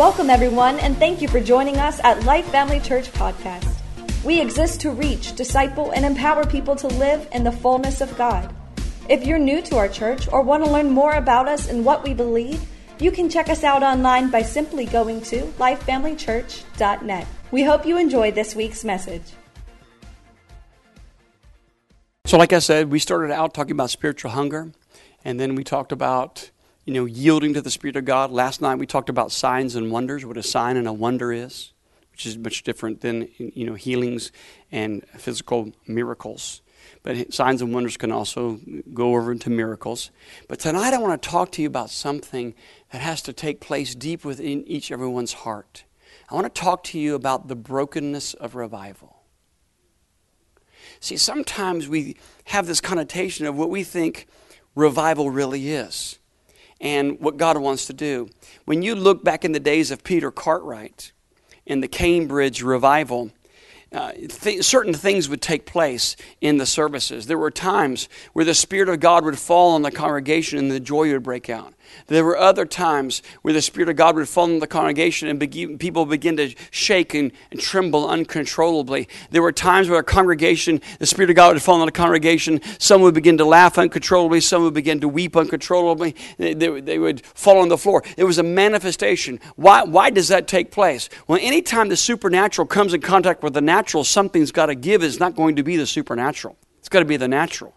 Welcome, everyone, and thank you for joining us at Life Family Church Podcast. We exist to reach, disciple, and empower people to live in the fullness of God. If you're new to our church or want to learn more about us and what we believe, you can check us out online by simply going to lifefamilychurch.net. We hope you enjoy this week's message. So, like I said, we started out talking about spiritual hunger, and then we talked about you know yielding to the Spirit of God. Last night we talked about signs and wonders, what a sign and a wonder is, which is much different than you know healings and physical miracles. But signs and wonders can also go over into miracles. But tonight I want to talk to you about something that has to take place deep within each everyone's heart. I want to talk to you about the brokenness of revival. See, sometimes we have this connotation of what we think revival really is and what God wants to do. When you look back in the days of Peter Cartwright in the Cane Ridge revival, uh, th- certain things would take place in the services. There were times where the Spirit of God would fall on the congregation and the joy would break out. There were other times where the Spirit of God would fall on the congregation and people begin to shake and, and, tremble uncontrollably. There were times where a congregation, the Spirit of God would fall on the congregation. Some would begin to laugh uncontrollably. Some would begin to weep uncontrollably. They, they, they would fall on the floor. It was a manifestation. Why, why does that take place? Well, anytime the supernatural comes in contact with the natural, something's got to give. It's not going to be the supernatural, it's got to be the natural.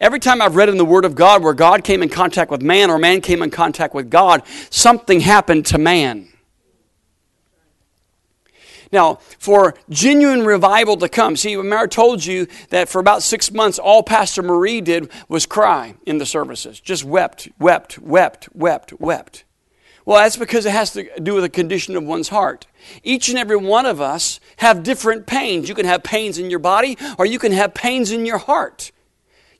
Every time I've read in the Word of God where God came in contact with man or man came in contact with God, something happened to man. Now, for genuine revival to come, see, Mary told you that for about six months, all Pastor Marie did was cry in the services. Just wept, wept, wept, wept, wept. Well, that's because it has to do with the condition of one's heart. Each and every one of us have different pains. You can have pains in your body, or you can have pains in your heart.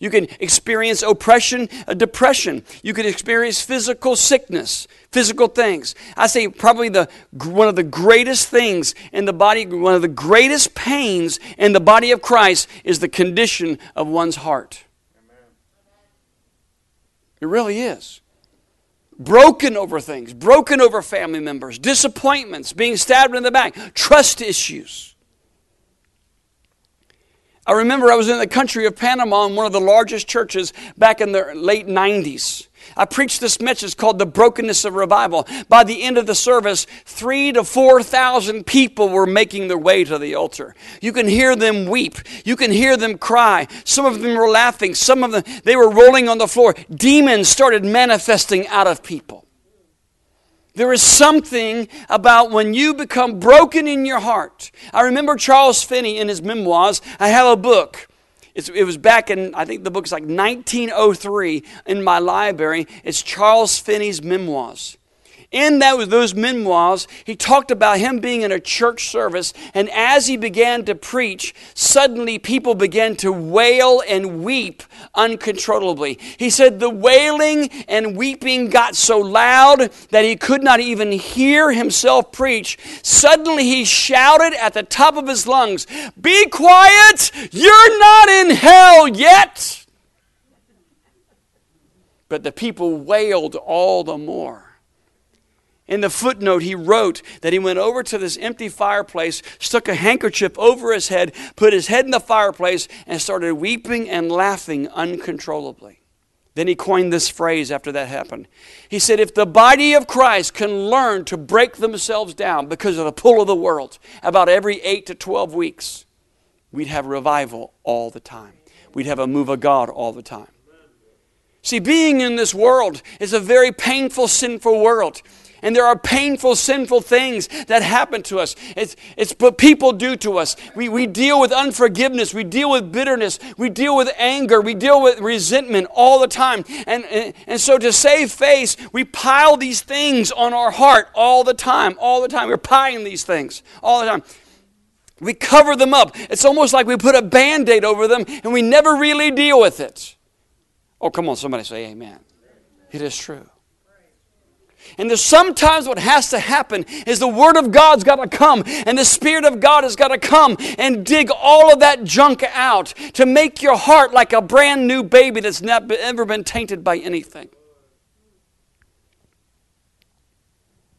You can experience oppression, uh, depression. You can experience physical sickness, physical things. I say probably the one of the greatest things in the body, one of the greatest pains in the body of Christ is the condition of one's heart. It really is. Broken over things, broken over family members, disappointments, being stabbed in the back, trust issues. I remember I was in the country of Panama in one of the largest churches back in the late 90s. I preached this message called The Brokenness of Revival. By the end of the service, three to 4,000 people were making their way to the altar. You can hear them weep. You can hear them cry. Some of them were laughing. Some of them, they were rolling on the floor. Demons started manifesting out of people. There is something about when you become broken in your heart. I remember Charles Finney in his memoirs. I have a book. It's, it was back in, I think the book's like 1903 in my library. It's Charles Finney's memoirs in that, those memoirs, he talked about him being in a church service, and as he began to preach, suddenly people began to wail and weep uncontrollably. He said the wailing and weeping got so loud that he could not even hear himself preach. Suddenly he shouted at the top of his lungs, Be quiet! You're not in hell yet! But the people wailed all the more. In the footnote, he wrote that he went over to this empty fireplace, stuck a handkerchief over his head, put his head in the fireplace, and started weeping and laughing uncontrollably. Then he coined this phrase after that happened. He said, If the body of Christ can learn to break themselves down because of the pull of the world about every 8 to 12 weeks, we'd have revival all the time. We'd have a move of God all the time. See, being in this world is a very painful, sinful world. And there are painful, sinful things that happen to us. It's, it's what people do to us. We, we deal with unforgiveness. We deal with bitterness. We deal with anger. We deal with resentment all the time. And, and, and so to save face, we pile these things on our heart all the time. All the time. We're piling these things all the time. We cover them up. It's almost like we put a band aid over them and we never really deal with it. Oh, come on, somebody say amen. It is true. And there's sometimes what has to happen is the Word of God's got to come, and the Spirit of God has got to come and dig all of that junk out to make your heart like a brand new baby that's never ever been tainted by anything.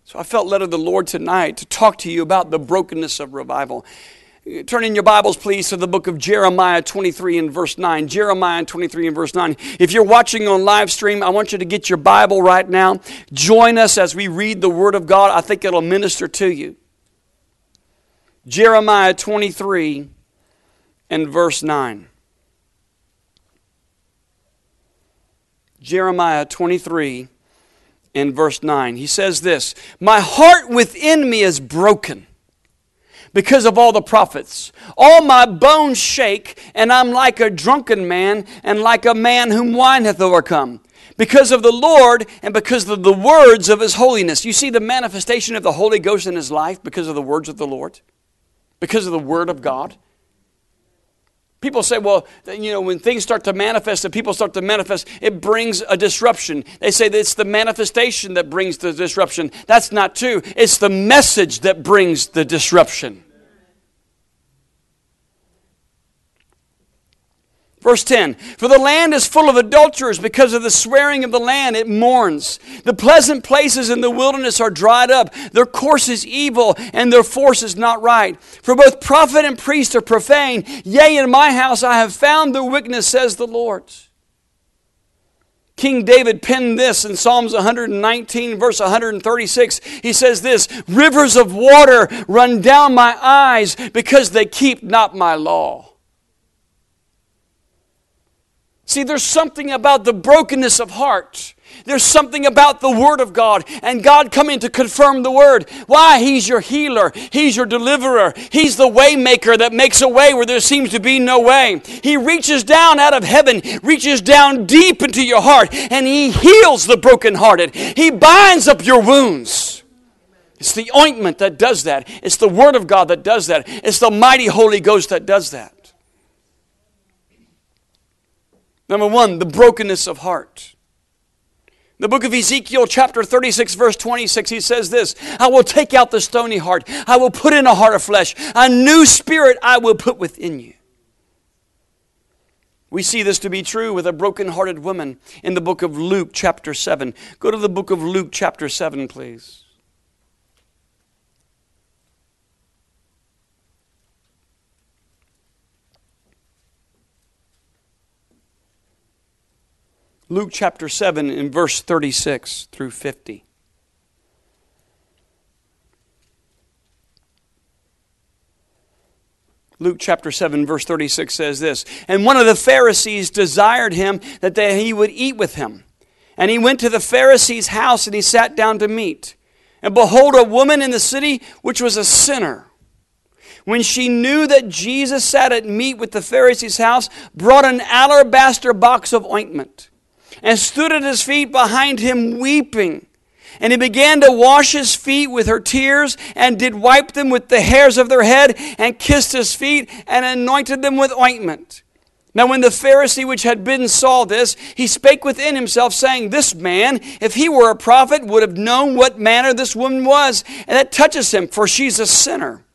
So I felt led of the Lord tonight to talk to you about the brokenness of revival. Turn in your Bibles, please, to the book of Jeremiah 23 and verse 9. Jeremiah 23 and verse 9. If you're watching on live stream, I want you to get your Bible right now. Join us as we read the Word of God. I think it'll minister to you. Jeremiah 23 and verse 9. Jeremiah 23 and verse 9. He says this My heart within me is broken because of all the prophets. All my bones shake, and I'm like a drunken man, and like a man whom wine hath overcome. Because of the Lord and because of the words of his holiness. You see the manifestation of the Holy Ghost in his life because of the words of the Lord, because of the Word of God. People say, well, you know, when things start to manifest and people start to manifest, it brings a disruption. They say that it's the manifestation that brings the disruption. That's not true. It's the message that brings the disruption. Verse 10 For the land is full of adulterers because of the swearing of the land, it mourns. The pleasant places in the wilderness are dried up. Their course is evil, and their force is not right. For both prophet and priest are profane. Yea, in my house I have found the wickedness, says the Lord. King David penned this in Psalms 119, verse 136. He says this Rivers of water run down my eyes because they keep not my law. See, there's something about the brokenness of heart. There's something about the Word of God and God coming to confirm the Word. Why? He's your healer. He's your deliverer. He's the waymaker that makes a way where there seems to be no way. He reaches down out of heaven, reaches down deep into your heart, and He heals the brokenhearted. He binds up your wounds. It's the ointment that does that. It's the Word of God that does that. It's the mighty Holy Ghost that does that. Number one, the brokenness of heart. The book of Ezekiel, chapter 36, verse 26, he says this I will take out the stony heart, I will put in a heart of flesh, a new spirit I will put within you. We see this to be true with a broken-hearted woman in the book of Luke, chapter 7. Go to the book of Luke, chapter 7, please. Luke chapter 7 in verse 36 through 50. Luke chapter 7, verse 36 says this And one of the Pharisees desired him that he would eat with him. And he went to the Pharisee's house and he sat down to meat. And behold, a woman in the city which was a sinner, when she knew that Jesus sat at meat with the Pharisee's house, brought an alabaster box of ointment and stood at his feet behind him weeping. And he began to wash his feet with her tears, and did wipe them with the hairs of their head, and kissed his feet, and anointed them with ointment. Now, when the Pharisee which had bidden saw this, he spake within himself, saying, This man, if he were a prophet, would have known what manner this woman was, and that touches him, for she's a sinner.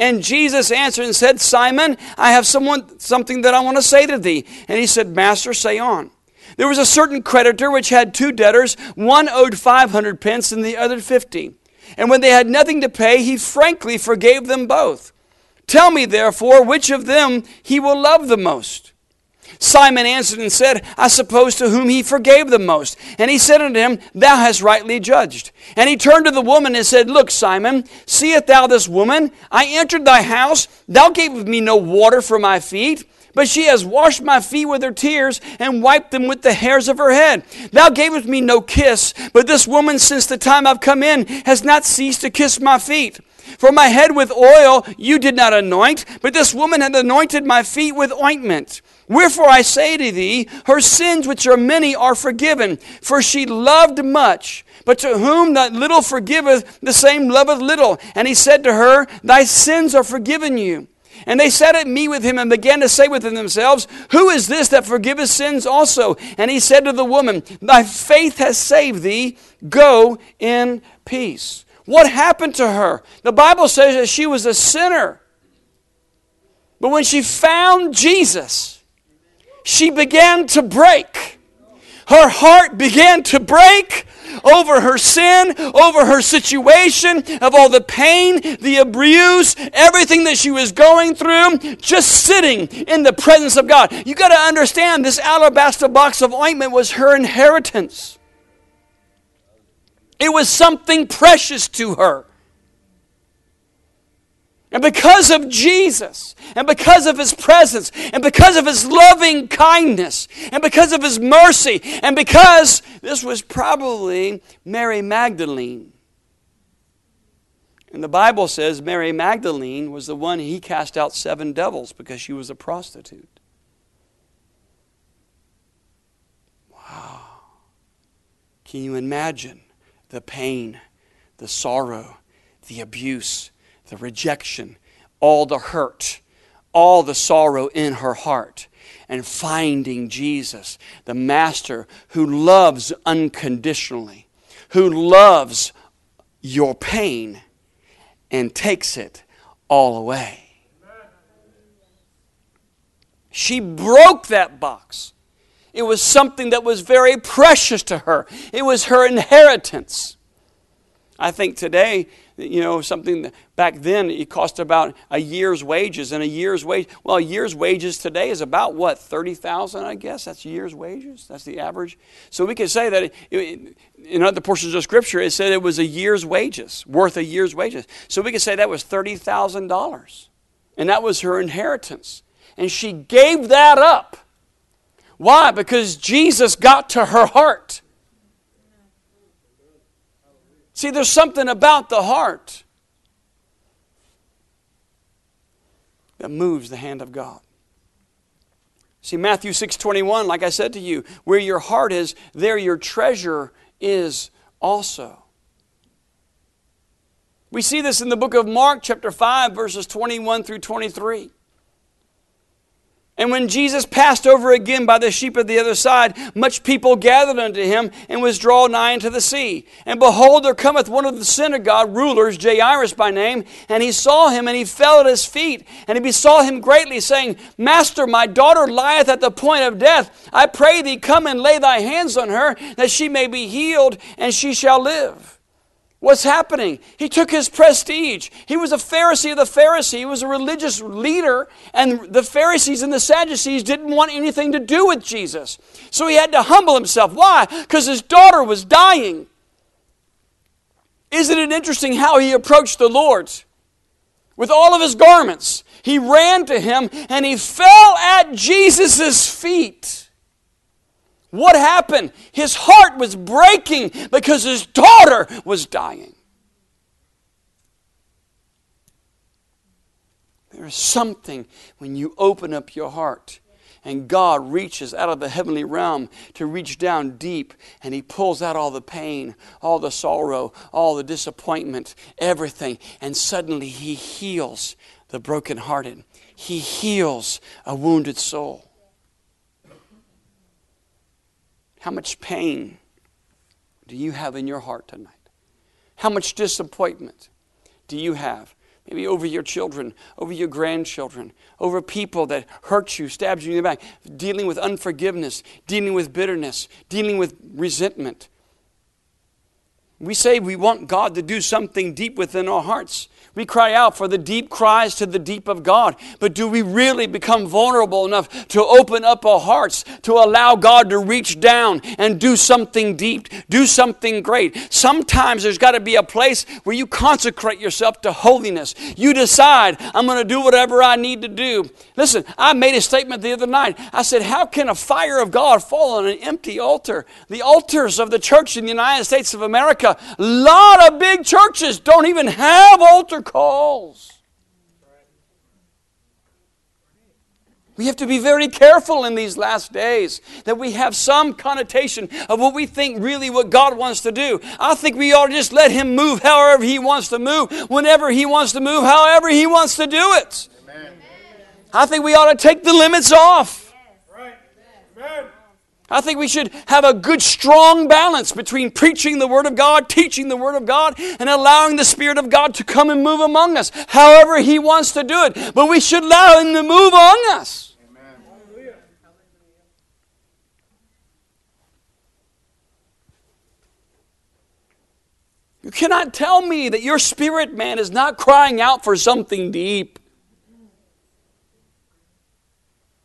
And Jesus answered and said, Simon, I have someone, something that I want to say to thee. And he said, Master, say on. There was a certain creditor which had two debtors. One owed 500 pence and the other 50. And when they had nothing to pay, he frankly forgave them both. Tell me, therefore, which of them he will love the most. Simon answered and said, I suppose to whom he forgave the most. And he said unto him, Thou hast rightly judged. And he turned to the woman and said, Look, Simon, seest thou this woman? I entered thy house. Thou gavest me no water for my feet but she has washed my feet with her tears and wiped them with the hairs of her head. Thou gavest me no kiss, but this woman, since the time I've come in, has not ceased to kiss my feet. For my head with oil you did not anoint, but this woman hath anointed my feet with ointment. Wherefore I say to thee, her sins, which are many, are forgiven, for she loved much. But to whom that little forgiveth, the same loveth little. And he said to her, Thy sins are forgiven you. And they sat at meat with him and began to say within themselves, Who is this that forgiveth sins also? And he said to the woman, Thy faith has saved thee. Go in peace. What happened to her? The Bible says that she was a sinner. But when she found Jesus, she began to break. Her heart began to break over her sin, over her situation, of all the pain, the abuse, everything that she was going through, just sitting in the presence of God. You got to understand this alabaster box of ointment was her inheritance. It was something precious to her. And because of Jesus, and because of His presence, and because of His loving kindness, and because of His mercy, and because this was probably Mary Magdalene. And the Bible says Mary Magdalene was the one he cast out seven devils because she was a prostitute. Wow. Can you imagine the pain, the sorrow, the abuse? The rejection, all the hurt, all the sorrow in her heart, and finding Jesus, the Master who loves unconditionally, who loves your pain and takes it all away. She broke that box. It was something that was very precious to her. It was her inheritance. I think today you know, something back then it cost about a year's wages, and a year's wage, well, a year's wages today is about what, 30,000, I guess? That's a year's wages? That's the average. So we could say that it, in other portions of Scripture, it said it was a year's wages, worth a year's wages. So we could say that was $30,000. And that was her inheritance. And she gave that up. Why? Because Jesus got to her heart. See, there's something about the heart that moves the hand of God. See, Matthew 6:21, like I said to you, where your heart is, there your treasure is also. We see this in the book of Mark, chapter 5, verses 21 through 23. And when Jesus passed over again by the sheep of the other side, much people gathered unto him and was drawn nigh unto the sea. And behold, there cometh one of the synagogue rulers, Jairus by name, and he saw him and he fell at his feet, and he besought him greatly, saying, Master, my daughter lieth at the point of death. I pray thee, come and lay thy hands on her, that she may be healed, and she shall live. What's happening? He took his prestige. He was a Pharisee of the Pharisee. He was a religious leader, and the Pharisees and the Sadducees didn't want anything to do with Jesus. So he had to humble himself. Why? Because his daughter was dying. Isn't it interesting how he approached the Lord? With all of his garments, he ran to him and he fell at Jesus' feet. What happened? His heart was breaking because his daughter was dying. There is something when you open up your heart and God reaches out of the heavenly realm to reach down deep and He pulls out all the pain, all the sorrow, all the disappointment, everything, and suddenly He heals the brokenhearted. He heals a wounded soul. How much pain do you have in your heart tonight? How much disappointment do you have? Maybe over your children, over your grandchildren, over people that hurt you, stabbed you in the back, dealing with unforgiveness, dealing with bitterness, dealing with resentment. We say we want God to do something deep within our hearts. We cry out for the deep cries to the deep of God. But do we really become vulnerable enough to open up our hearts to allow God to reach down and do something deep, do something great? Sometimes there's got to be a place where you consecrate yourself to holiness. You decide, I'm going to do whatever I need to do. Listen, I made a statement the other night. I said, How can a fire of God fall on an empty altar? The altars of the church in the United States of America, a lot of big churches don't even have altar calls. We have to be very careful in these last days that we have some connotation of what we think really what God wants to do. I think we ought to just let Him move however He wants to move, whenever He wants to move, however He wants to do it. Amen. I think we ought to take the limits off. Right. Amen. I think we should have a good, strong balance between preaching the Word of God, teaching the Word of God, and allowing the Spirit of God to come and move among us, however He wants to do it. But we should allow Him to move among us. Amen. You cannot tell me that your spirit man is not crying out for something deep,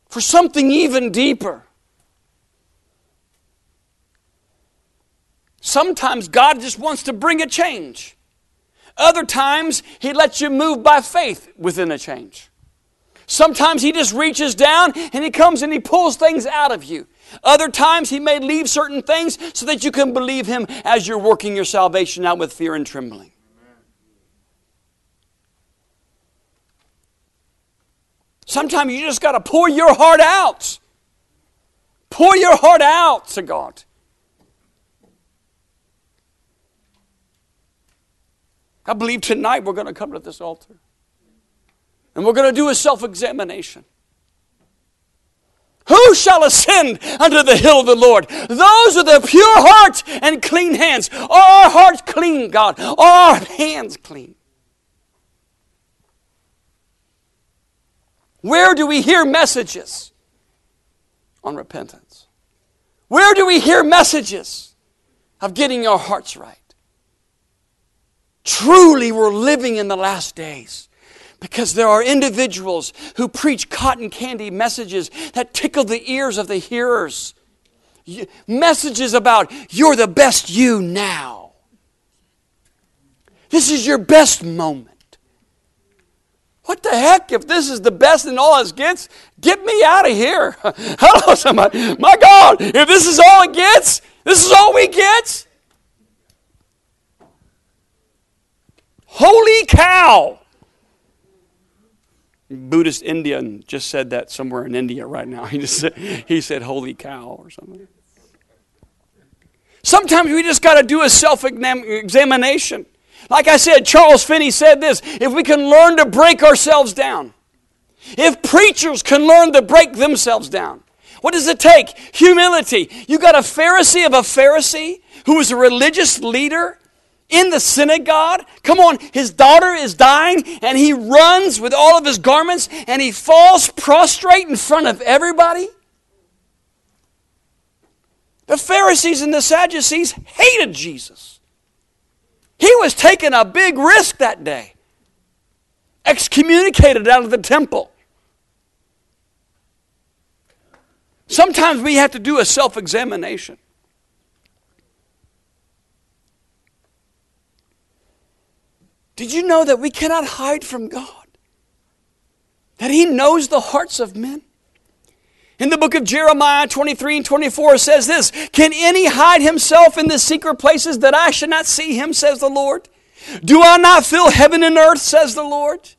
for something even deeper. Sometimes God just wants to bring a change. Other times, He lets you move by faith within a change. Sometimes He just reaches down and He comes and He pulls things out of you. Other times, He may leave certain things so that you can believe Him as you're working your salvation out with fear and trembling. Sometimes you just got to pour your heart out. Pour your heart out to God. I believe tonight we're going to come to this altar. And we're going to do a self examination. Who shall ascend unto the hill of the Lord? Those with a pure heart and clean hands. Are our hearts clean, God? Our hands clean? Where do we hear messages on repentance? Where do we hear messages of getting our hearts right? Truly, we're living in the last days. Because there are individuals who preach cotton candy messages that tickle the ears of the hearers. Messages about, you're the best you now. This is your best moment. What the heck? If this is the best and all it gets, get me out of here. Hello, somebody. My God, if this is all it gets, this is all we get. Holy cow! Buddhist Indian just said that somewhere in India right now. He just said, he said holy cow or something. Sometimes we just got to do a self examination. Like I said, Charles Finney said this if we can learn to break ourselves down, if preachers can learn to break themselves down, what does it take? Humility. You got a Pharisee of a Pharisee who was a religious leader in the synagogue. Come on, his daughter is dying, and he runs with all of his garments and he falls prostrate in front of everybody. The Pharisees and the Sadducees hated Jesus. He was taking a big risk that day, excommunicated out of the temple. Sometimes we have to do a self examination. Did you know that we cannot hide from God? That He knows the hearts of men? In the book of Jeremiah 23 and 24 says this Can any hide himself in the secret places that I should not see him, says the Lord? Do I not fill heaven and earth, says the Lord?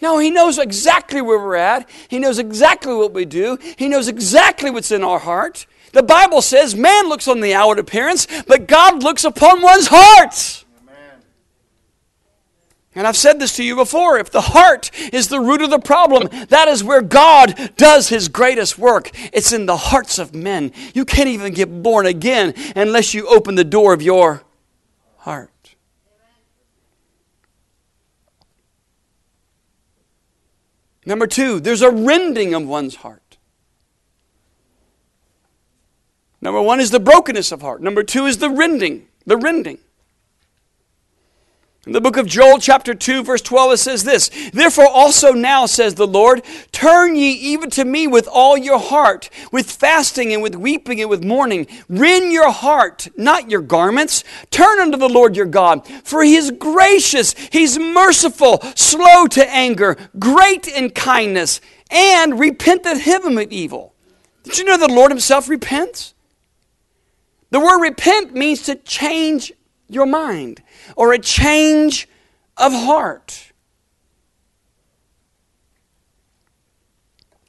No, He knows exactly where we're at. He knows exactly what we do. He knows exactly what's in our heart. The Bible says man looks on the outward appearance, but God looks upon one's heart. And I've said this to you before if the heart is the root of the problem, that is where God does his greatest work. It's in the hearts of men. You can't even get born again unless you open the door of your heart. Number two, there's a rending of one's heart. Number one is the brokenness of heart. Number two is the rending. The rending. In the book of Joel, chapter 2, verse 12, it says this Therefore also now, says the Lord, turn ye even to me with all your heart, with fasting and with weeping and with mourning. Rend your heart, not your garments. Turn unto the Lord your God, for he is gracious, he's merciful, slow to anger, great in kindness, and repenteth him of evil. Did you know the Lord himself repents? The word repent means to change your mind or a change of heart.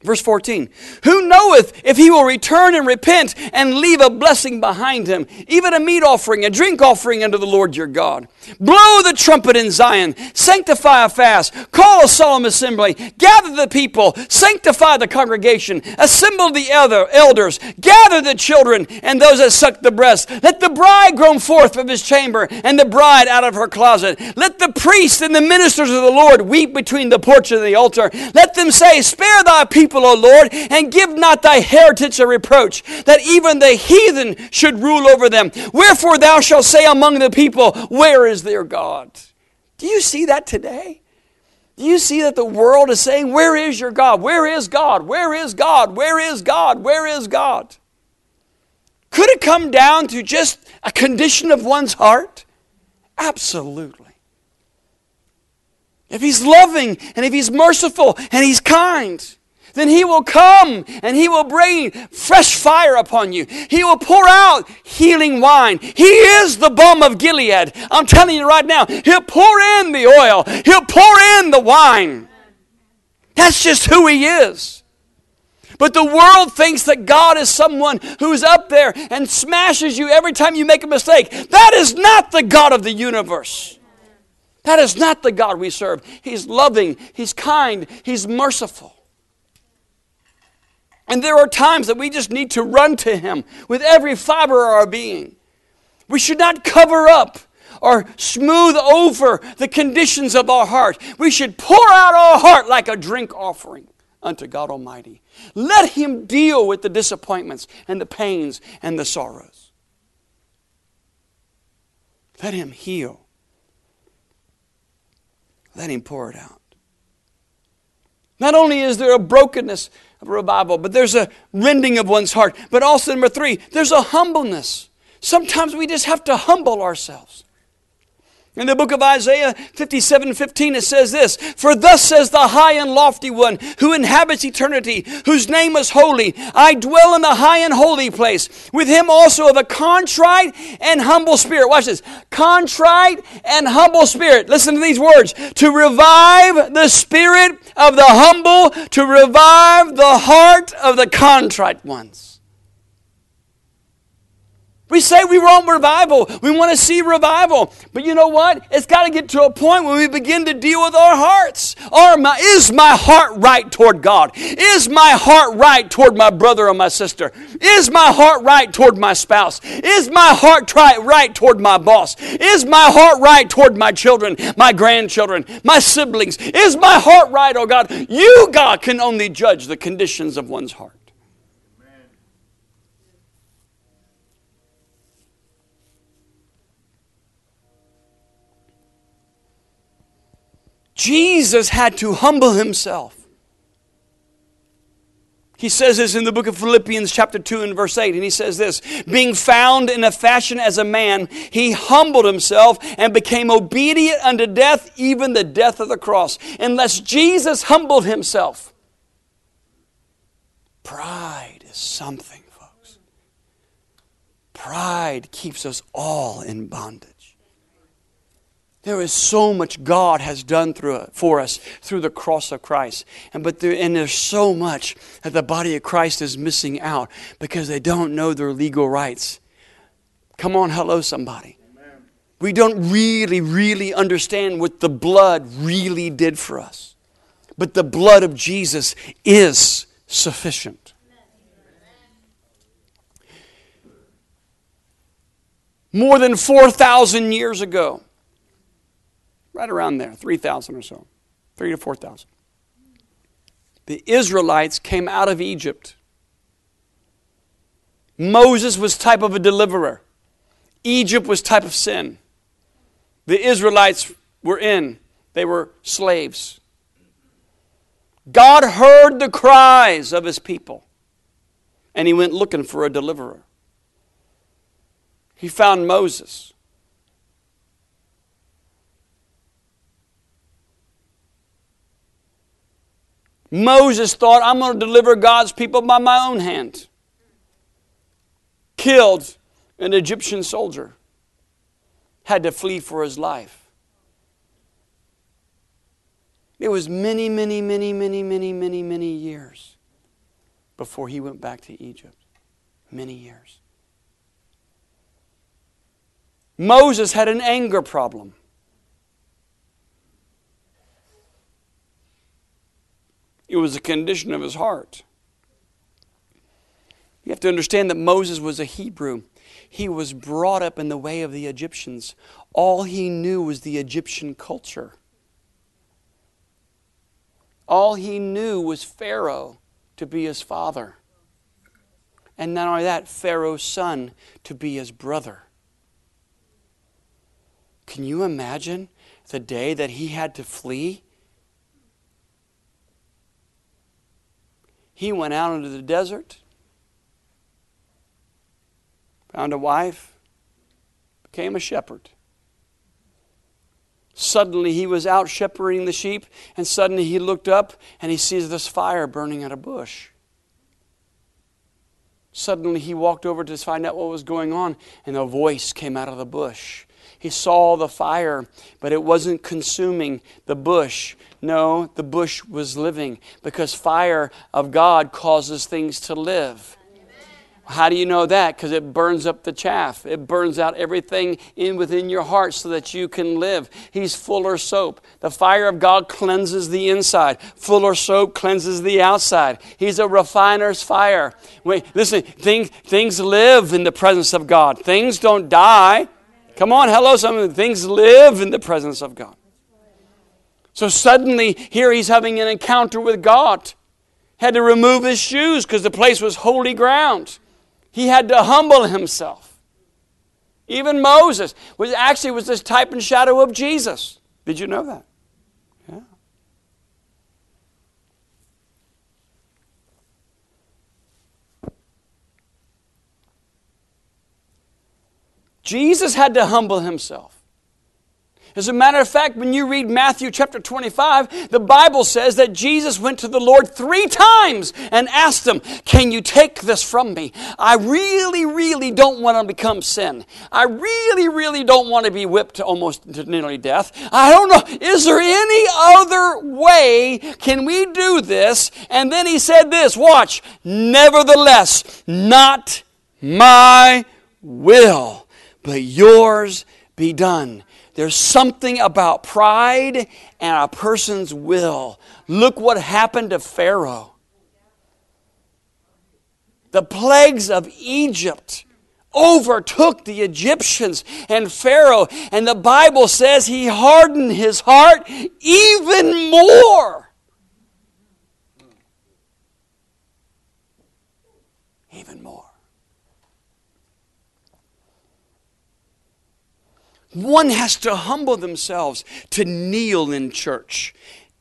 Verse 14, who knoweth if he will return and repent and leave a blessing behind him, even a meat offering, a drink offering unto the Lord your God? Blow the trumpet in Zion, sanctify a fast, call a solemn assembly, gather the people, sanctify the congregation, assemble the elder, elders, gather the children and those that suck the breast. Let the bride groan forth from his chamber and the bride out of her closet. Let the priests and the ministers of the Lord weep between the porch and the altar. Let them say, Spare thy people people, O Lord, and give not thy heritage a reproach, that even the heathen should rule over them. Wherefore thou shalt say among the people, Where is their God? Do you see that today? Do you see that the world is saying, Where is your God? Where is God? Where is God? Where is God? Where is God? Could it come down to just a condition of one's heart? Absolutely. If He's loving and if He's merciful and He's kind, then He will come and He will bring fresh fire upon you. He will pour out healing wine. He is the balm of Gilead. I'm telling you right now, He'll pour in the oil, He'll pour in the wine. That's just who He is. But the world thinks that God is someone who's up there and smashes you every time you make a mistake. That is not the God of the universe. That is not the God we serve. He's loving, He's kind, He's merciful. And there are times that we just need to run to Him with every fiber of our being. We should not cover up or smooth over the conditions of our heart. We should pour out our heart like a drink offering unto God Almighty. Let Him deal with the disappointments and the pains and the sorrows. Let Him heal. Let Him pour it out. Not only is there a brokenness of revival, but there's a rending of one's heart. But also, number three, there's a humbleness. Sometimes we just have to humble ourselves. In the book of Isaiah 57 15, it says this For thus says the high and lofty one who inhabits eternity, whose name is holy. I dwell in the high and holy place, with him also of a contrite and humble spirit. Watch this contrite and humble spirit. Listen to these words to revive the spirit of the humble, to revive the heart of the contrite ones. We say we want revival. We want to see revival. But you know what? It's got to get to a point where we begin to deal with our hearts. Are my, is my heart right toward God? Is my heart right toward my brother or my sister? Is my heart right toward my spouse? Is my heart try, right toward my boss? Is my heart right toward my children, my grandchildren, my siblings? Is my heart right, oh God? You, God, can only judge the conditions of one's heart. Jesus had to humble himself. He says this in the book of Philippians, chapter 2, and verse 8. And he says this Being found in a fashion as a man, he humbled himself and became obedient unto death, even the death of the cross. Unless Jesus humbled himself, pride is something, folks. Pride keeps us all in bondage. There is so much God has done through it, for us through the cross of Christ. And, but there, and there's so much that the body of Christ is missing out because they don't know their legal rights. Come on, hello, somebody. Amen. We don't really, really understand what the blood really did for us. But the blood of Jesus is sufficient. More than 4,000 years ago, Right around there, 3,000 or so, 3 to 4,000. The Israelites came out of Egypt. Moses was type of a deliverer. Egypt was type of sin. The Israelites were in. They were slaves. God heard the cries of his people, and he went looking for a deliverer. He found Moses. Moses thought, I'm going to deliver God's people by my own hand. Killed an Egyptian soldier, had to flee for his life. It was many, many, many, many, many, many, many years before he went back to Egypt. Many years. Moses had an anger problem. It was a condition of his heart. You have to understand that Moses was a Hebrew. He was brought up in the way of the Egyptians. All he knew was the Egyptian culture. All he knew was Pharaoh to be his father. And not only that, Pharaoh's son to be his brother. Can you imagine the day that he had to flee? He went out into the desert, found a wife, became a shepherd. Suddenly he was out shepherding the sheep, and suddenly he looked up and he sees this fire burning at a bush. Suddenly he walked over to find out what was going on, and a voice came out of the bush. He saw the fire, but it wasn't consuming the bush. No, the bush was living because fire of God causes things to live. How do you know that? Because it burns up the chaff. It burns out everything in within your heart so that you can live. He's fuller soap. The fire of God cleanses the inside. Fuller soap cleanses the outside. He's a refiner's fire. Wait, listen, things, things live in the presence of God. Things don't die. Come on, hello, some of the things live in the presence of God. So suddenly, here he's having an encounter with God. Had to remove his shoes because the place was holy ground. He had to humble himself. Even Moses was actually was this type and shadow of Jesus. Did you know that? Jesus had to humble himself. As a matter of fact, when you read Matthew chapter 25, the Bible says that Jesus went to the Lord three times and asked him, Can you take this from me? I really, really don't want to become sin. I really, really don't want to be whipped almost to nearly death. I don't know. Is there any other way? Can we do this? And then he said this watch, nevertheless, not my will, but yours be done. There's something about pride and a person's will. Look what happened to Pharaoh. The plagues of Egypt overtook the Egyptians and Pharaoh, and the Bible says he hardened his heart even more. Even more. One has to humble themselves to kneel in church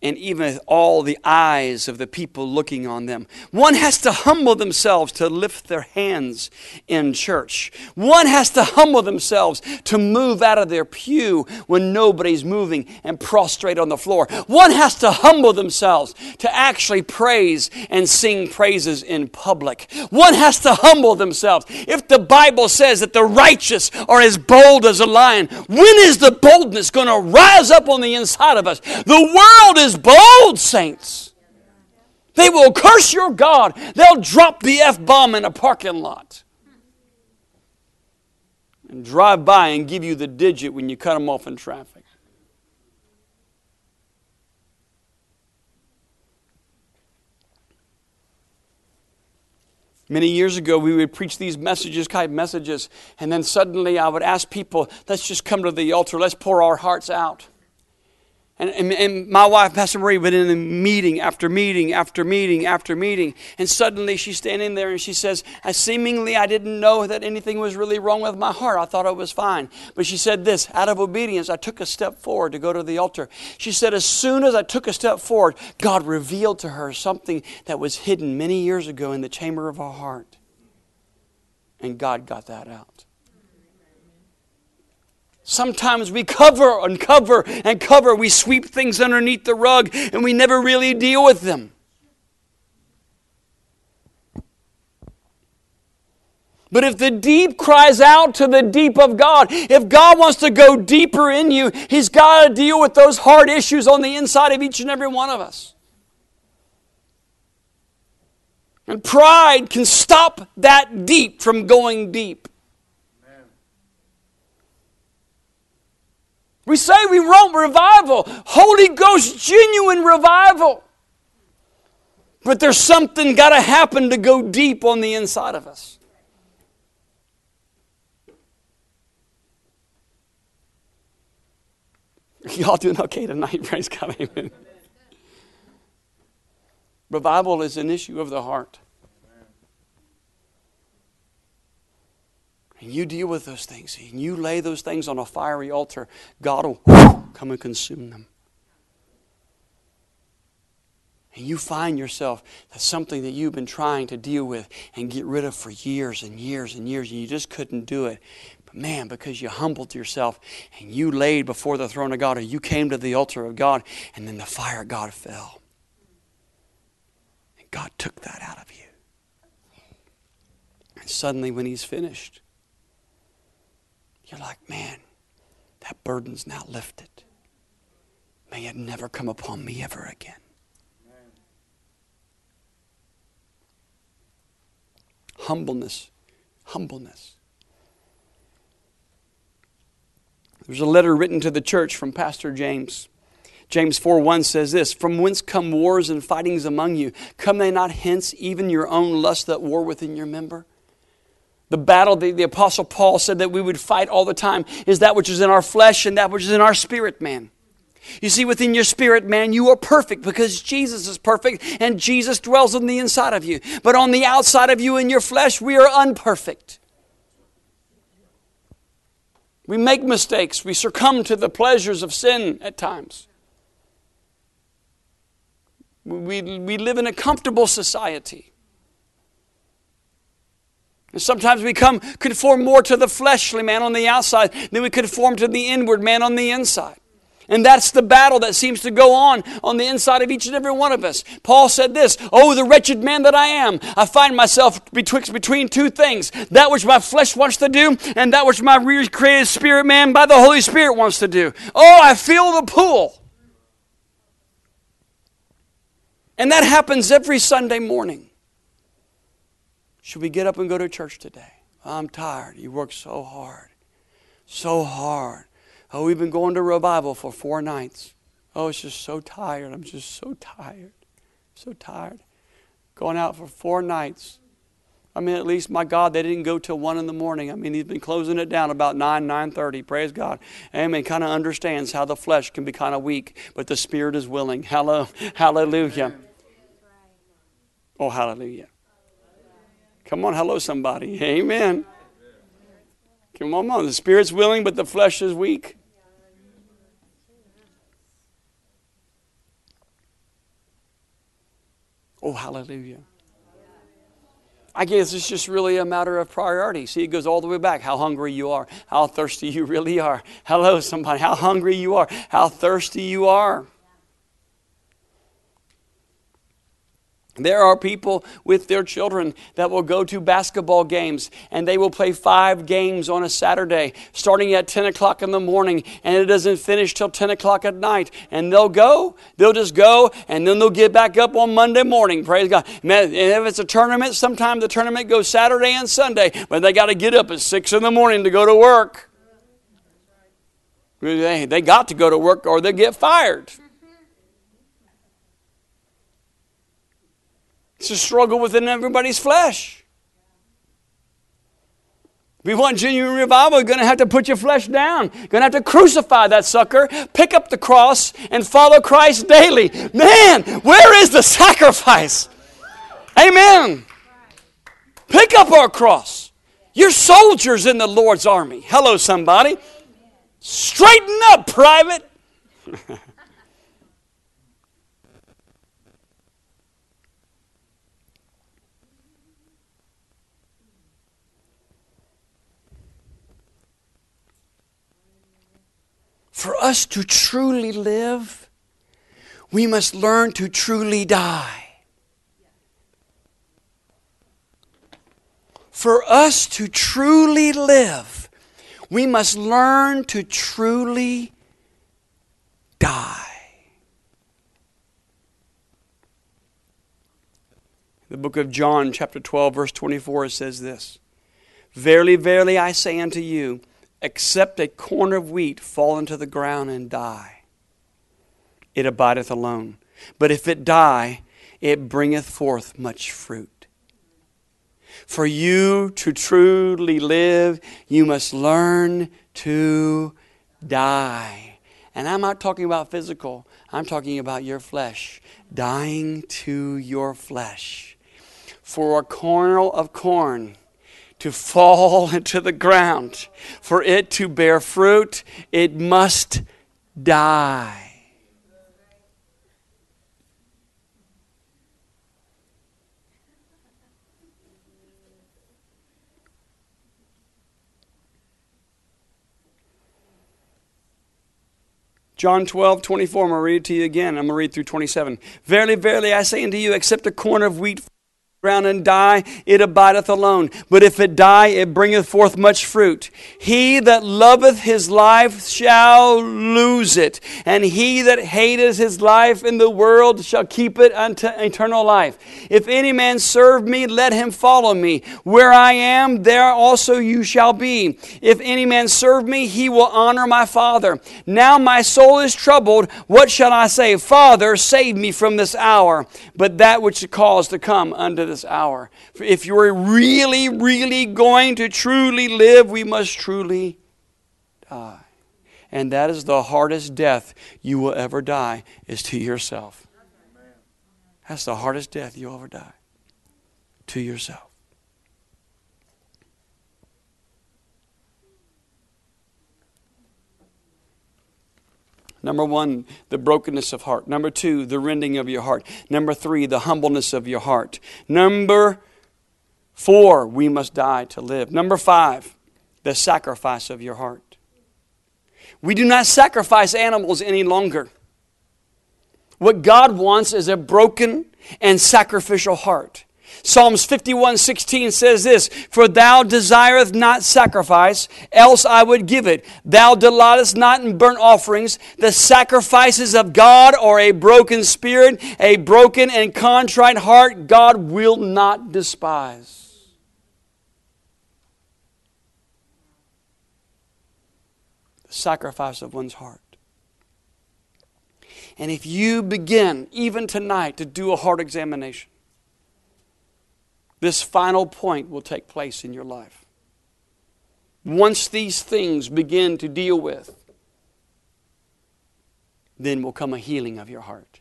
and even all the eyes of the people looking on them. One has to humble themselves to lift their hands in church. One has to humble themselves to move out of their pew when nobody's moving and prostrate on the floor. One has to humble themselves to actually praise and sing praises in public. One has to humble themselves. If the Bible says that the righteous are as bold as a lion, when is the boldness going to rise up on the inside of us? The world is bold, saints. They will curse your God. They'll drop the F bomb in a parking lot and drive by and give you the digit when you cut them off in traffic. Many years ago, we would preach these messages, kind of messages, and then suddenly I would ask people, let's just come to the altar, let's pour our hearts out. And, and, and, my wife, Pastor Marie, went in a meeting after meeting after meeting after meeting. And suddenly she's standing there and she says, I seemingly I didn't know that anything was really wrong with my heart. I thought it was fine. But she said this out of obedience, I took a step forward to go to the altar. She said, As soon as I took a step forward, God revealed to her something that was hidden many years ago in the chamber of her heart. And God got that out. Sometimes we cover and cover and cover. We sweep things underneath the rug and we never really deal with them. But if the deep cries out to the deep of God, if God wants to go deeper in you, He's got to deal with those hard issues on the inside of each and every one of us. And pride can stop that deep from going deep. We say we want revival, Holy Ghost, genuine revival. But there's something got to happen to go deep on the inside of us. Y'all doing okay tonight? Praise God. Amen. Revival is an issue of the heart. And you deal with those things, and you lay those things on a fiery altar, God will come and consume them. And you find yourself that's something that you've been trying to deal with and get rid of for years and years and years, and you just couldn't do it. But man, because you humbled yourself and you laid before the throne of God, or you came to the altar of God, and then the fire of God fell. And God took that out of you. And suddenly, when He's finished, you're like, man, that burden's now lifted. May it never come upon me ever again. Humbleness. Humbleness. There's a letter written to the church from Pastor James. James 4 1 says this From whence come wars and fightings among you? Come they not hence, even your own lust that war within your member? The battle the, the Apostle Paul said that we would fight all the time is that which is in our flesh and that which is in our spirit, man. You see, within your spirit, man, you are perfect because Jesus is perfect and Jesus dwells on the inside of you. But on the outside of you in your flesh, we are unperfect. We make mistakes. We succumb to the pleasures of sin at times. We, we live in a comfortable society. And sometimes we come conform more to the fleshly man on the outside than we conform to the inward man on the inside. And that's the battle that seems to go on on the inside of each and every one of us. Paul said this Oh, the wretched man that I am, I find myself betwixt between two things that which my flesh wants to do, and that which my recreated spirit man by the Holy Spirit wants to do. Oh, I feel the pull. And that happens every Sunday morning. Should we get up and go to church today? I'm tired. You worked so hard. So hard. Oh, we've been going to revival for four nights. Oh, it's just so tired. I'm just so tired. So tired. Going out for four nights. I mean, at least my God, they didn't go till one in the morning. I mean, he's been closing it down about nine, nine thirty. Praise God. Amen. Kind of understands how the flesh can be kind of weak, but the spirit is willing. Hello, hallelujah. Oh, hallelujah. Come on, hello, somebody. Amen. Come on, the spirit's willing, but the flesh is weak. Oh, hallelujah. I guess it's just really a matter of priority. See, it goes all the way back. How hungry you are, how thirsty you really are. Hello, somebody. How hungry you are, how thirsty you are. There are people with their children that will go to basketball games and they will play five games on a Saturday, starting at 10 o'clock in the morning, and it doesn't finish till 10 o'clock at night. And they'll go, they'll just go, and then they'll get back up on Monday morning. Praise God. And if it's a tournament, sometimes the tournament goes Saturday and Sunday, but they got to get up at 6 in the morning to go to work. They, they got to go to work or they get fired. It's a struggle within everybody's flesh. If we want genuine revival, you're going to have to put your flesh down. You're going to have to crucify that sucker, pick up the cross, and follow Christ daily. Man, where is the sacrifice? Amen. Pick up our cross. You're soldiers in the Lord's army. Hello, somebody. Straighten up, private. For us to truly live, we must learn to truly die. For us to truly live, we must learn to truly die. The book of John, chapter 12, verse 24, says this Verily, verily, I say unto you, except a corn of wheat fall into the ground and die, it abideth alone. But if it die, it bringeth forth much fruit. For you to truly live, you must learn to die. And I'm not talking about physical, I'm talking about your flesh, dying to your flesh. For a kernel of corn to fall into the ground, for it to bear fruit, it must die. John 12, 24, I'm going to read it to you again. I'm going to read through 27. Verily, verily, I say unto you, except a corn of wheat ground and die, it abideth alone. But if it die, it bringeth forth much fruit. He that loveth his life shall lose it, and he that hateth his life in the world shall keep it unto eternal life. If any man serve me, let him follow me. Where I am, there also you shall be. If any man serve me, he will honor my Father. Now my soul is troubled. What shall I say? Father, save me from this hour. But that which is caused to come unto this hour. If you're really, really going to truly live, we must truly die. And that is the hardest death you will ever die, is to yourself. That's the hardest death you'll ever die. To yourself. Number one, the brokenness of heart. Number two, the rending of your heart. Number three, the humbleness of your heart. Number four, we must die to live. Number five, the sacrifice of your heart. We do not sacrifice animals any longer. What God wants is a broken and sacrificial heart. Psalms 51 16 says this For thou desireth not sacrifice, else I would give it. Thou delightest not in burnt offerings. The sacrifices of God are a broken spirit, a broken and contrite heart, God will not despise. The sacrifice of one's heart. And if you begin, even tonight, to do a heart examination, this final point will take place in your life. Once these things begin to deal with, then will come a healing of your heart.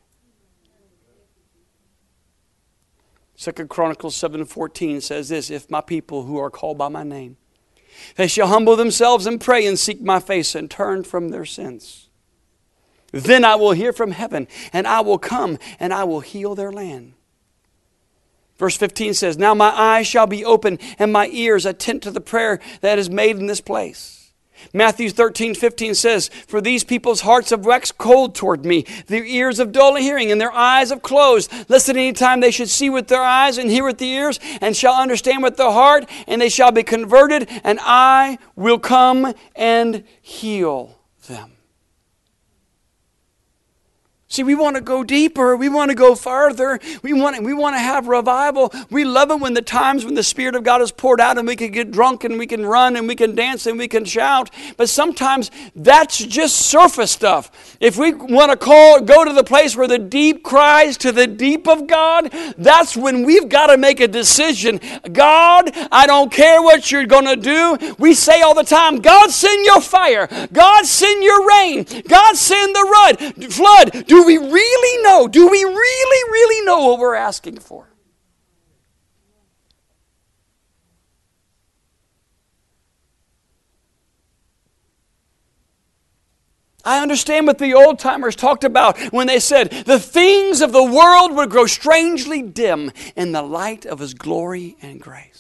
Second Chronicles 7:14 says this, if my people who are called by my name they shall humble themselves and pray and seek my face and turn from their sins. Then I will hear from heaven and I will come and I will heal their land. Verse 15 says, Now my eyes shall be open and my ears attend to the prayer that is made in this place. Matthew 13, 15 says, For these people's hearts have waxed cold toward me, their ears of dull hearing, and their eyes have closed, lest at any time they should see with their eyes and hear with the ears, and shall understand with their heart, and they shall be converted, and I will come and heal them. See, we want to go deeper. We want to go farther. We want, we want to have revival. We love it when the times when the Spirit of God is poured out and we can get drunk and we can run and we can dance and we can shout. But sometimes that's just surface stuff. If we want to call, go to the place where the deep cries to the deep of God, that's when we've got to make a decision. God, I don't care what you're going to do. We say all the time, God, send your fire. God, send your rain. God, send the flood. Do do we really know? Do we really, really know what we're asking for? I understand what the old timers talked about when they said the things of the world would grow strangely dim in the light of His glory and grace.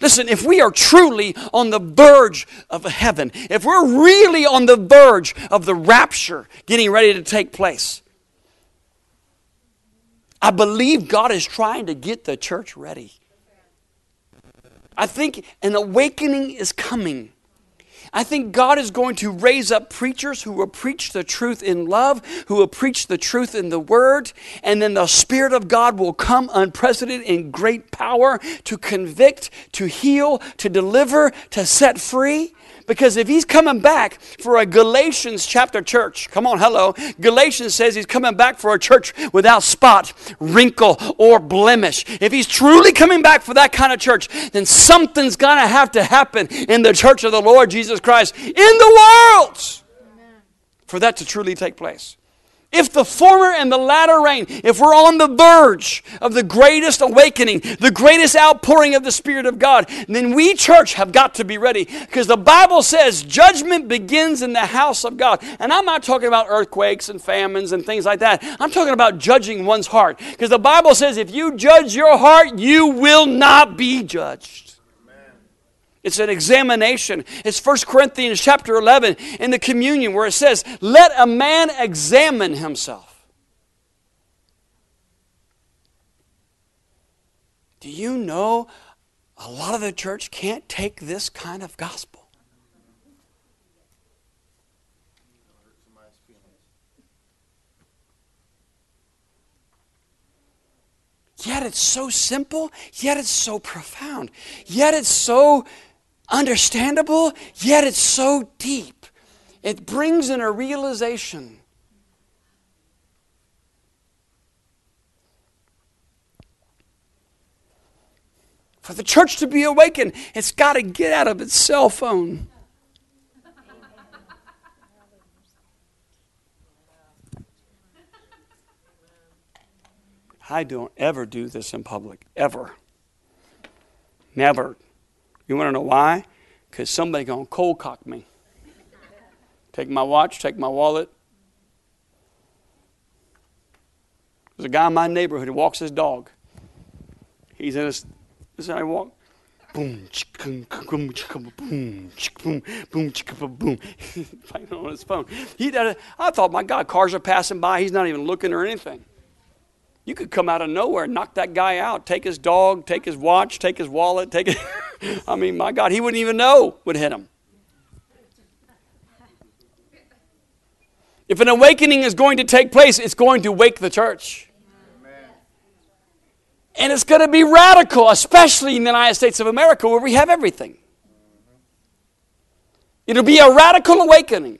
Listen, if we are truly on the verge of heaven, if we're really on the verge of the rapture getting ready to take place, I believe God is trying to get the church ready. I think an awakening is coming. I think God is going to raise up preachers who will preach the truth in love, who will preach the truth in the word, and then the Spirit of God will come unprecedented in great power to convict, to heal, to deliver, to set free. Because if he's coming back for a Galatians chapter church, come on, hello. Galatians says he's coming back for a church without spot, wrinkle, or blemish. If he's truly coming back for that kind of church, then something's going to have to happen in the church of the Lord Jesus Christ in the world for that to truly take place. If the former and the latter rain, if we're on the verge of the greatest awakening, the greatest outpouring of the Spirit of God, then we, church, have got to be ready. Because the Bible says judgment begins in the house of God. And I'm not talking about earthquakes and famines and things like that. I'm talking about judging one's heart. Because the Bible says if you judge your heart, you will not be judged. It's an examination. It's 1 Corinthians chapter 11 in the communion where it says, Let a man examine himself. Do you know a lot of the church can't take this kind of gospel? Yet it's so simple, yet it's so profound, yet it's so understandable, yet it's so deep. It brings in a realization. For the church to be awakened, it's got to get out of its cell phone. I don't ever do this in public, ever. Never. You want to know why? Because somebody going to cold cock me. Take my watch, take my wallet. There's a guy in my neighborhood who walks his dog. He's in his, this is how he walks. Boom, boom, boom, boom, boom, boom. Playing on his phone. He I thought, my God, cars are passing by. He's not even looking or anything. You could come out of nowhere and knock that guy out, take his dog, take his watch, take his wallet, take it. I mean, my God, he wouldn't even know would hit him. If an awakening is going to take place, it's going to wake the church. And it's going to be radical, especially in the United States of America where we have everything. It'll be a radical awakening.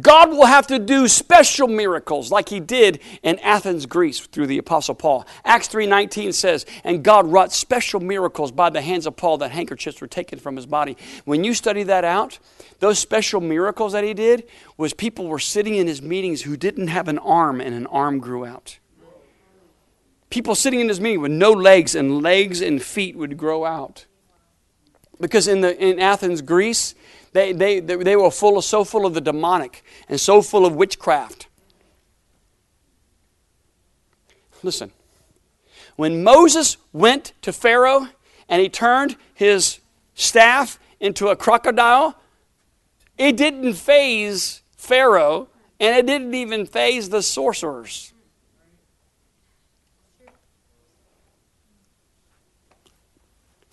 God will have to do special miracles like he did in Athens, Greece through the apostle Paul. Acts 3:19 says, "And God wrought special miracles by the hands of Paul that handkerchiefs were taken from his body." When you study that out, those special miracles that he did was people were sitting in his meetings who didn't have an arm and an arm grew out. People sitting in his meeting with no legs and legs and feet would grow out. Because in the in Athens, Greece, they, they, they were full of, so full of the demonic and so full of witchcraft. Listen, when Moses went to Pharaoh and he turned his staff into a crocodile, it didn't faze Pharaoh and it didn't even faze the sorcerers.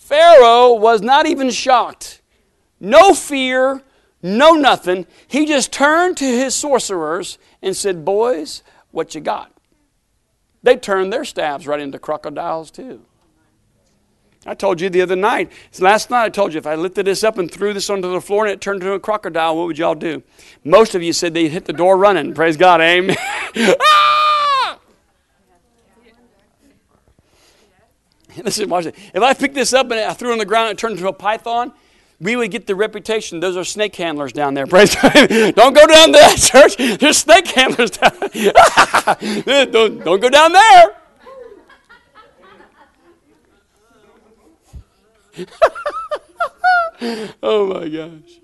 Pharaoh was not even shocked no fear, no nothing. He just turned to his sorcerers and said, Boys, what you got? They turned their staves right into crocodiles, too. I told you the other night, last night I told you if I lifted this up and threw this onto the floor and it turned into a crocodile, what would y'all do? Most of you said they'd hit the door running. Praise God, amen. ah! Listen, watch it. If I picked this up and I threw it on the ground and it turned into a python, we would get the reputation. Those are snake handlers down there. Praise God. Don't go down that church. There's snake handlers down there. don't, don't go down there. oh my gosh.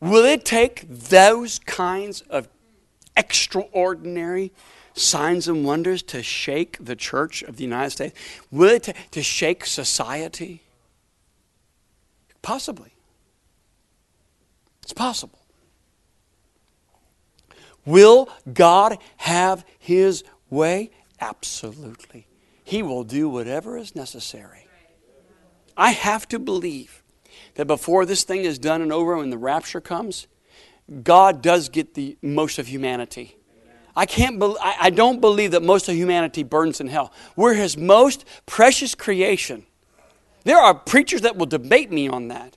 Will it take those kinds of extraordinary signs and wonders to shake the church of the United States? Will it t- to shake society? Possibly. It's possible. Will God have his way? Absolutely. He will do whatever is necessary. I have to believe that before this thing is done and over, when the rapture comes, God does get the most of humanity. I can't be, I, don't believe that most of humanity burns in hell. We're his most precious creation. There are preachers that will debate me on that.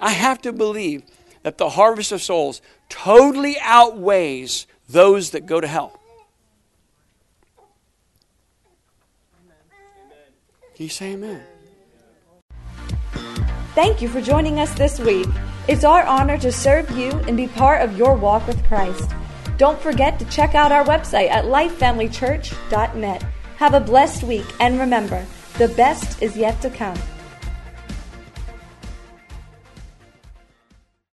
I have to believe that the harvest of souls totally outweighs those that go to hell. Can you say amen? Thank you for joining us this week. It's our honor to serve you and be part of your walk with Christ. Don't forget to check out our website at lifefamilychurch.net. Have a blessed week and remember, the best is yet to come.